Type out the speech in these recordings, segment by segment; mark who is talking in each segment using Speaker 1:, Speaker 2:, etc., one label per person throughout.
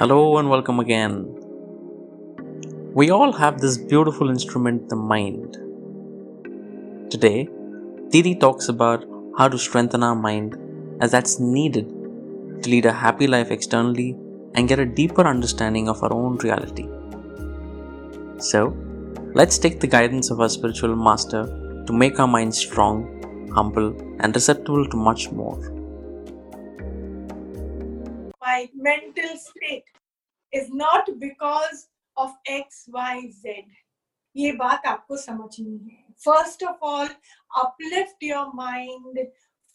Speaker 1: Hello and welcome again. We all have this beautiful instrument, the mind. Today, Didi talks about how to strengthen our mind as that's needed to lead a happy life externally and get a deeper understanding of our own reality. So, let's take the guidance of our spiritual master to make our minds strong, humble, and receptive to much more.
Speaker 2: My mental state is not because of x y z ये बात आपको समझनी है first of all uplift your mind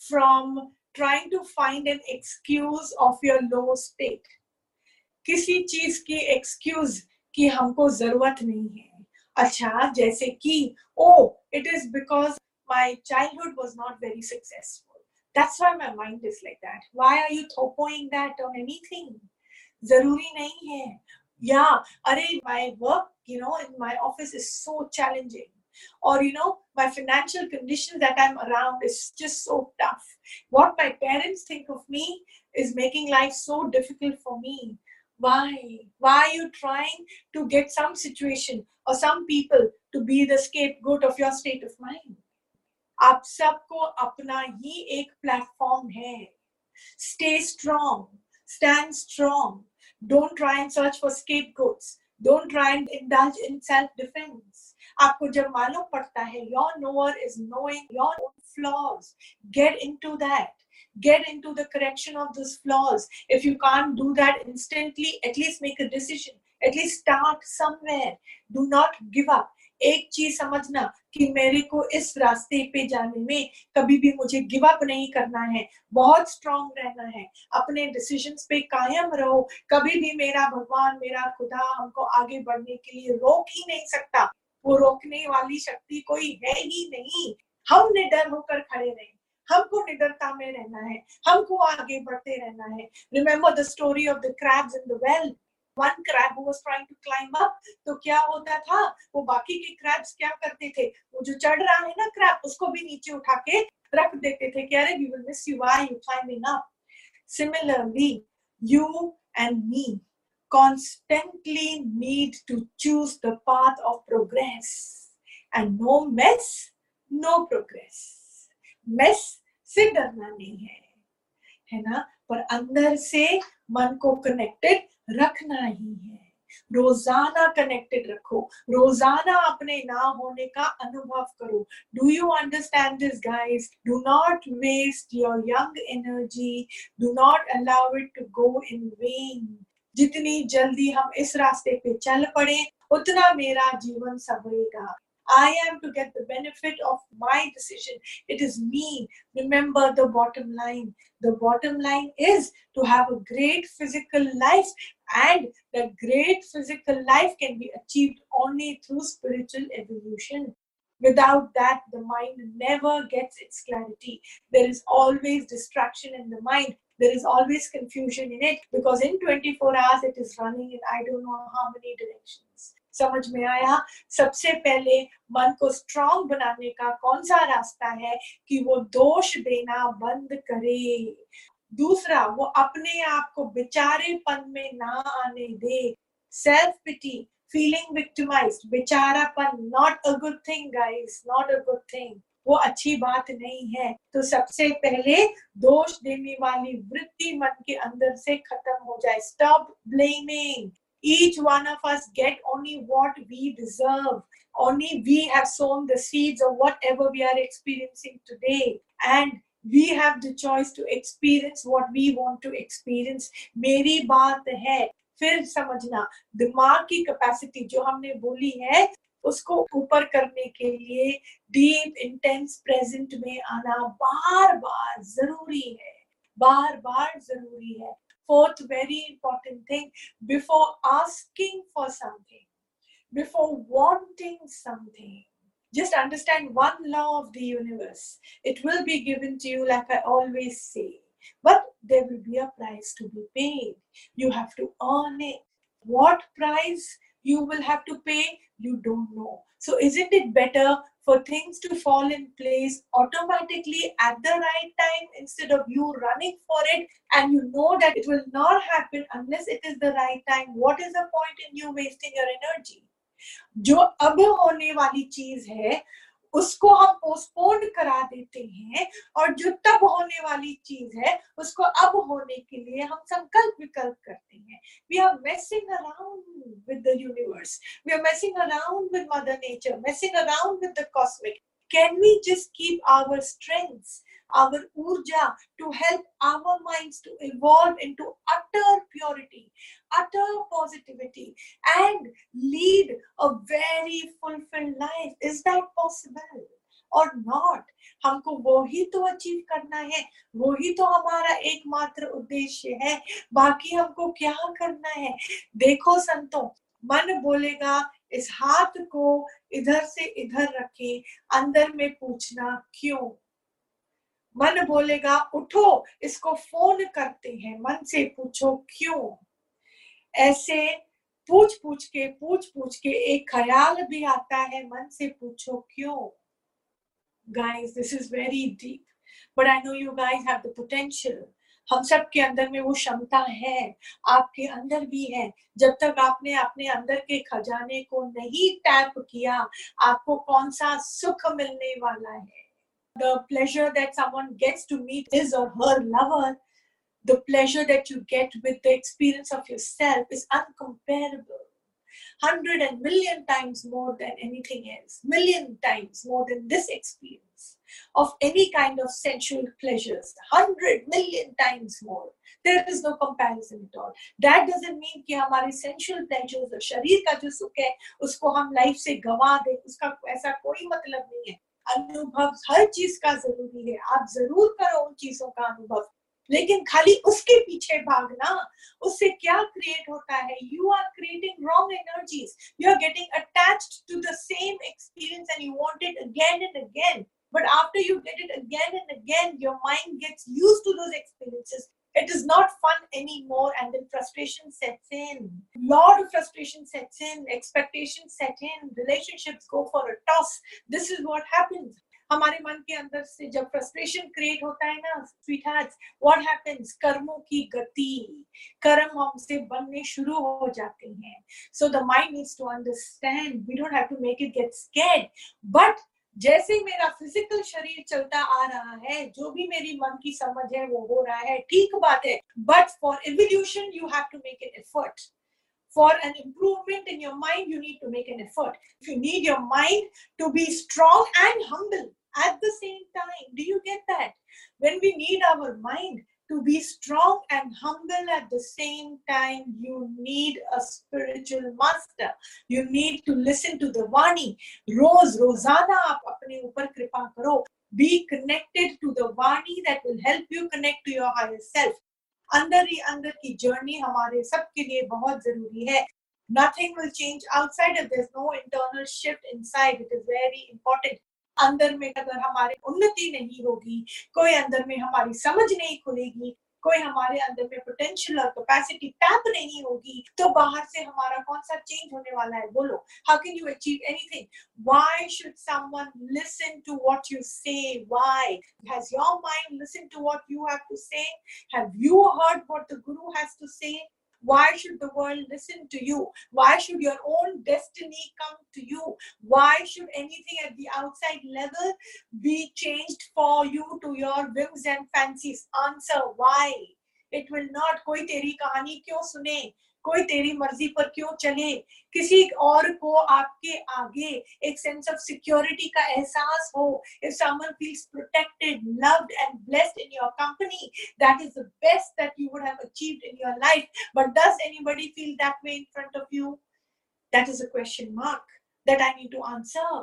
Speaker 2: from trying to find an excuse of your low state किसी चीज़ की excuse की हमको ज़रूरत नहीं है अच्छा जैसे कि ओ it is because my childhood was not very successful that's why my mind is like that. Why are you topoing that on anything? Zaruri nahi hai. Yeah. Are my work you know in my office is so challenging. Or you know my financial condition that i'm around is just so tough. What my parents think of me is making life so difficult for me. Why? Why are you trying to get some situation or some people to be the scapegoat of your state of mind आप सबको अपना ही एक platform है। Stay strong stand strong don't try and search for scapegoats don't try and indulge in self defence आपको जब मालूम पड़ता है your knower is knowing your own flaws get in to that get into the correction of those flaws. If you can't do that instantly, at least make a decision. At least start somewhere. Do not give up. एक चीज़ समझना कि मेरे को इस रास्ते पे जाने में कभी भी मुझे गिव अप नहीं करना है। बहुत स्ट्रांग रहना है। अपने डिसीजंस पे कायम रहो। कभी भी मेरा भगवान, मेरा खुदा हमको आगे बढ़ने के लिए रोक ही नहीं सकता। वो रोकने वाली शक्ति कोई है ही नहीं। हम निडर होकर खड़े रहे। हमको में रहना है, हमको आगे बढ़ते रहना है। Remember the story of the crabs in the well one crab was trying to climb up तो क्या होता था? वो बाकी के क्रैब्स क्या करते थे? वो जो चढ़ रहा है ना क्रैब उसको भी नीचे उठा के रख देते थे कि अरे we will miss you why you climbing up similarly, you and me constantly need to choose the path of progress. And no mess, no progress. Mess से डरना नहीं है है ना? पर अंदर से मन को कनेक्टेड रखना ही है। रोज़ाना कनेक्टेड रखो, रोज़ाना अपने ना होने का अनुभव करो। Do you understand this guys do not waste your young energy do not allow it to go in vain जितनी जल्दी हम इस रास्ते पे चल पड़े, उतना मेरा जीवन सवरेगा। I am to get the benefit of my decision. It is me. Remember the bottom line. The bottom line is to have a great physical life, and that great physical life can be achieved only through spiritual evolution. Without that, the mind never gets its clarity. There is always distraction in the mind. There is always confusion in it because in 24 hours it is running in I don't know how many directions. समझ में आया? सबसे पहले मन को strong बनाने का कौन सा रास्ता है कि वो दोष देना बंद करे? दूसरा, वो अपने आप को बेचारेपन में ना आने दे। Self pity feeling victimised बेचारापन not a good thing guys not a good thing वो अच्छी बात नहीं है। तो सबसे पहले दोष देने वाली वृत्ति मन के अंदर से खत्म हो जाए। Stop blaming each one of us get only what we deserve only we have sown the seeds of whatever we are experiencing today and we have the choice to experience what we want to experience मेरी बात है फिर समझना दिमाग की capacity जो हमने बोली है उसको ऊपर करने के लिए डीप इंटेंस प्रेजेंट में आना बार बार ज़रूरी है बार बार ज़रूरी है fourth very important thing before asking for something, before wanting something. Just understand one law of the universe. It will be given to you, like I always say, but there will be a price to be paid. You have to earn it. What price? you will have to pay, you don't know. So, isn't it better for things to fall in place automatically at the right time instead of you running for it and you know that it will not happen unless it is the right time? What is the point in you wasting your energy? जो अब होने वाली चीज है उसको हम postpone करा देते हैं और जो तब होने वाली चीज है उसको अब होने के लिए हम संकल्प विकल्प करते हैं हैं we are messing around with the universe. We are messing around with Mother Nature, messing around with the cosmic. Can we just keep our strengths, our urja, to help our minds to evolve into utter purity, utter positivity, and lead a very fulfilled life? Is that possible? और not हमको वो ही तो achieve करना है वो ही तो हमारा एकमात्र उद्देश्य है। बाकी हमको क्या करना है? देखो संतों, मन बोलेगा, इस हाथ को इधर से इधर रखे, अंदर में पूछना क्यों? मन बोलेगा, उठो, इसको फ़ोन करते हैं, मन से पूछो क्यों? ऐसे पूछ पूछ के पूछ पूछ के एक ख्याल भी आता है, मन से पूछो क्यों? Guys this is very deep but I know you guys have the potential हम सब के अंदर में वो क्षमता है, आपके अंदर भी है। जब तक आपने अपने अंदर के खजाने को नहीं टैप किया, आपको कौन सा सुख मिलने वाला है? The pleasure that someone gets to meet his और her lover the pleasure that you get with the experience of yourself is incomparable Hundred and million times more than anything else, million times more than this experience of any kind of sensual pleasures, hundred million times more. There is no comparison at all. That doesn't mean कि हमारे sensual pleasures और शरीर का जो सुख है उसको हम लाइफ से गवा दें उसका ऐसा कोई मतलब नहीं है अनुभव हर चीज़ का ज़रूरी है आप ज़रूर करो उन चीज़ों का अनुभव लेकिन खाली उसके पीछे भागना उससे क्या क्रिएट होता है you are creating wrong energies you are getting attached to the same experience and you want it again and again but after you get it again and again your mind gets used to those experiences it is not fun anymore and then frustration sets in lot of frustration sets in expectations set in relationships go for a toss this is what happens हमारे मन के अंदर से जब frustration create होता है ना sweet what happens कर्मों की गति, कर्म हमसे बनने शुरू हो जाते हैं। So the mind needs to understand we don't have to make it get scared but जैसे मेरा फ़िज़िकल शरीर चलता आ रहा है, जो भी मेरी मन की समझ है, वो हो रहा है, ठीक बात है। But for evolution you have to make an effort for an improvement in your mind, you need to make an effort. If you need your mind to be strong and humble at the same time, do you get that? When we need our mind to be strong and humble at the same time, you need a spiritual master. You need to listen to the Vani. Rose, Rosana, apne upar kripa karo. Be connected to the Vani that will help you connect to your higher self. अंदर ही अंदर की journey हमारे सबके लिए बहुत ज़रूरी है। Nothing will change outside if no internal shift inside it is very important अंदर में अगर हमारी उन्नति नहीं होगी, कोई अंदर में हमारी समझ नहीं खुलेगी कोई हमारे अंदर में पोटेंशियल और कैपेसिटी टैप नहीं होगी तो बाहर से हमारा कौन सा चेंज होने वाला है? बोलो how can you achieve anything why should someone listen to what you say why has your mind listen to what you have to say have you heard what the guru has to say Why should the world listen to you? Why should your own destiny come to you? Why should anything at the outside level be changed for you to your whims and fancies? Answer why? It will not. कोई तेरी कहानी क्यों सुने कोई तेरी मर्ज़ी पर क्यों चले? किसी और को आपके आगे एक सेंस ऑफ़ सिक्योरिटी का एहसास हो if someone feels protected loved and blessed in your company that is the best that you would have achieved in your life but does anybody feel that way in front of you that is a question mark that I need to answer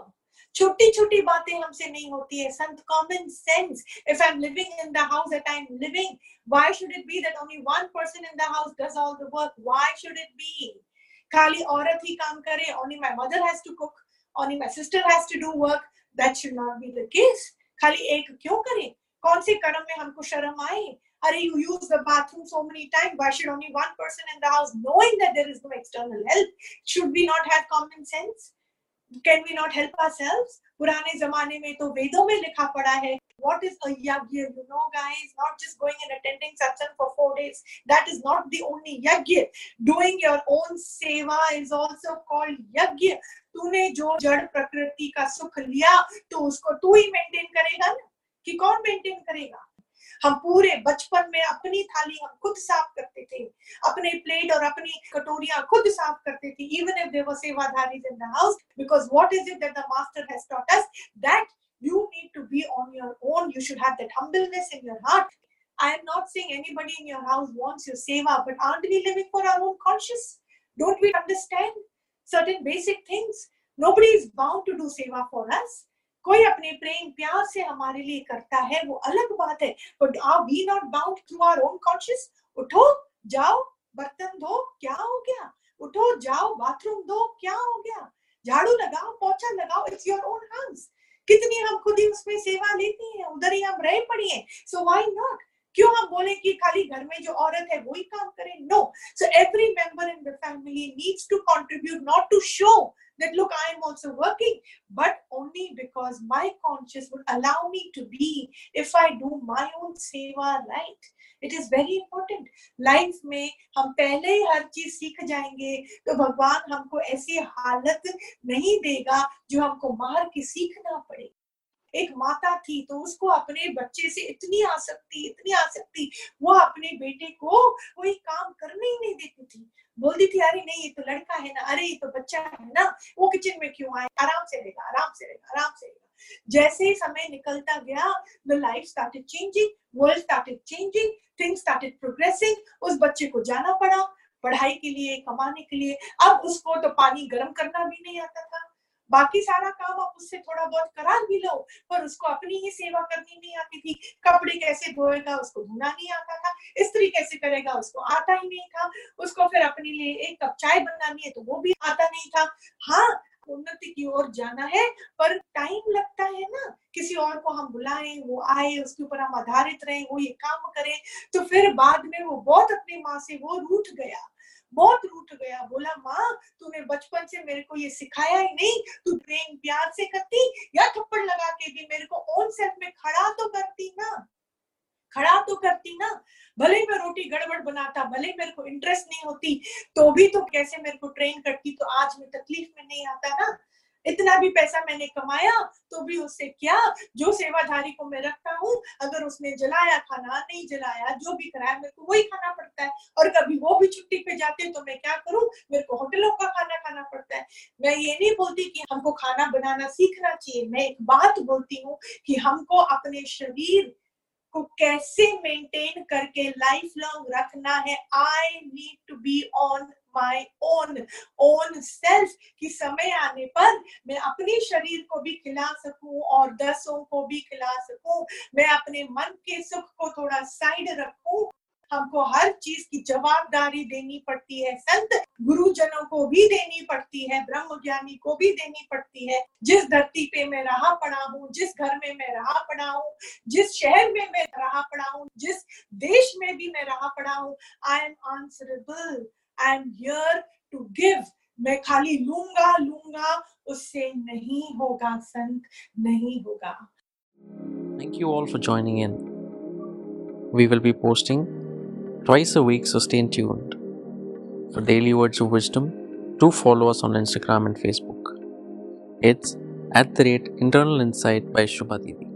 Speaker 2: छोटी छोटी बातें हमसे नहीं होती है। Sense if I am living in the house that I am living why should it be that only one person in the house does all the work why should it be खाली औरत ही काम करे only my mother has to cook only my sister has to do work that should not be the case खाली एक क्यों करे? कौन से कर्म में हमको शर्म आए? Are you use the bathroom so many times? Why should only one person in the house, knowing that there is no external help, should we not have common sense? Can we not help ourselves? पुराने जमाने में तो वेदों में लिखा पड़ा है what is a yagya you know guys not just going and attending satsang for four days that is not the only yagya doing your own seva is also called yagya तूने जो जड़ प्रकृति का सुख लिया तो उसको तू ही मेंटेन करेगा ना कि कौन मेंटेन करेगा हम पूरे बचपन में अपनी थाली हम खुद साफ़ करते थे अपने प्लेट और अपनी कटोरियाँ खुद साफ़ करते थे even if there were सेवाधारीज in the house because what is it that the master has taught us that you need to be on your own you should have that humbleness in your heart i am not saying anybody in your house wants your seva but aren't we living for our own conscious don't we understand certain basic things nobody is bound to do seva for us कोई अपने प्रेम प्यार से हमारे लिए करता है, वो अलग बात है। But are we not bound through our own conscious उठो, जाओ, बर्तन धो, क्या हो गया? उठो, जाओ बाथरूम धो, क्या हो गया? झाड़ू लगाओ, पोछा लगाओ इट्स योर ओन हाउस कितनी हम खुद ही उसमें सेवा लेती हैं, उधर ही हम रह पड़ी हैं। सो व्हाई नॉट क्यों हम बोले कि खाली घर में जो औरत है, वही काम करे? No so every member in the family needs to contribute not to show that look i am also working but only because my conscience would allow me to be if i do my own seva right it is very important life में हम पहले ही हर चीज़ सीख जाएँगे तो भगवान हमको ऐसी हालत नहीं देगा जो हमको मार के सीखना पड़े एक माता थी तो उसको अपने बच्चे से इतनी आसक्ति इतनी आसक्ति, वो अपने बेटे को कोई काम करने ही नहीं देती थी। बोलती थी, अरे नहीं, ये तो लड़का है ना, अरे ये तो बच्चा है ना, वो किचन में क्यों आए? आराम से रहेगा, आराम से रहेगा, आराम से रहेगा। जैसे समय निकलता गया the life started changing world started changing things started progressing उस बच्चे को जाना पड़ा, पढ़ाई के लिए, कमाने के लिए। अब उसको तो पानी गर्म करना भी नहीं आता था। बाकी सारा काम आप उससे थोड़ा बहुत करा भी लो, पर उसको अपनी ही सेवा करनी नहीं आती थी। कपड़े कैसे धोएगा, उसको धोना नहीं आता था। स्त्री कैसे करेगा, उसको आता ही नहीं था। उसको फिर अपने लिए एक कप चाय बनानी है तो वो भी आता नहीं था। हाँ उन्नति की ओर जाना है, पर टाइम लगता है ना, किसी और को हम बुलाएँ, वो आए, उसके ऊपर हम आधारित रहे, वो ये काम करे तो फिर बाद में वो बहुत अपनी माँ से वो रूठ गया। बहुत रूट गया। बोला, माँ, तूने बचपन से मेरे को ये सिखाया ही नहीं। तू प्रेम, प्यार से करती या थप्पड़ लगा के भी मेरे को ओन सेल्फ में खड़ा तो करती ना। खड़ा तो करती ना। भले मैं रोटी गड़बड़ बनाता, भले मेरे को इंटरेस्ट नहीं होती तो भी तो कैसे मेरे को ट्रेन करती तो आज मैं तकलीफ़ में नहीं आता ना। इतना भी पैसा मैंने कमाया तो भी उससे क्या? जो सेवाधारी को मैं रखता हूँ, अगर उसने जलाया खाना, नहीं जलाया, जो भी कराया मेरे को वही खाना पड़ता है। और कभी वो भी छुट्टी पे जाते हैं तो मैं क्या करूँ? मेरे को होटलों का खाना खाना पड़ता है। मैं ये नहीं बोलती कि हमको खाना बनाना सीखना चाहिए। मैं एक बात बोलती हूँ कि हमको अपने शरीर को कैसे मेंटेन करके लाइफ लॉन्ग रखना है। I need to be on my own own self कि समय आने पर मैं अपने शरीर को भी खिला सकूँ और दसों को भी खिला सकूँ। मैं अपने मन के सुख को थोड़ा साइड रखूँ। हमको हर चीज़ की जवाबदारी देनी पड़ती है। संत गुरुजनों को भी देनी पड़ती है। ब्रह्म ज्ञानी को भी देनी पड़ती है। जिस धरती पे मैं रहा पड़ा हूँ, जिस घर में मैं रहा पड़ा हूँ, जिस शहर में मैं रहा पड़ा हूँ, जिस देश में भी मैं रहा पड़ा हूँ I am answerable I am here to give मैं खाली लूँगा लूँगा उससे नहीं होगा संत नहीं होगा
Speaker 1: Thank you all for joining in. We will be posting twice a week, so stay tuned. For daily words of wisdom, do follow us on Instagram and Facebook. It's at the rate Internal Insight by Shubhadeep.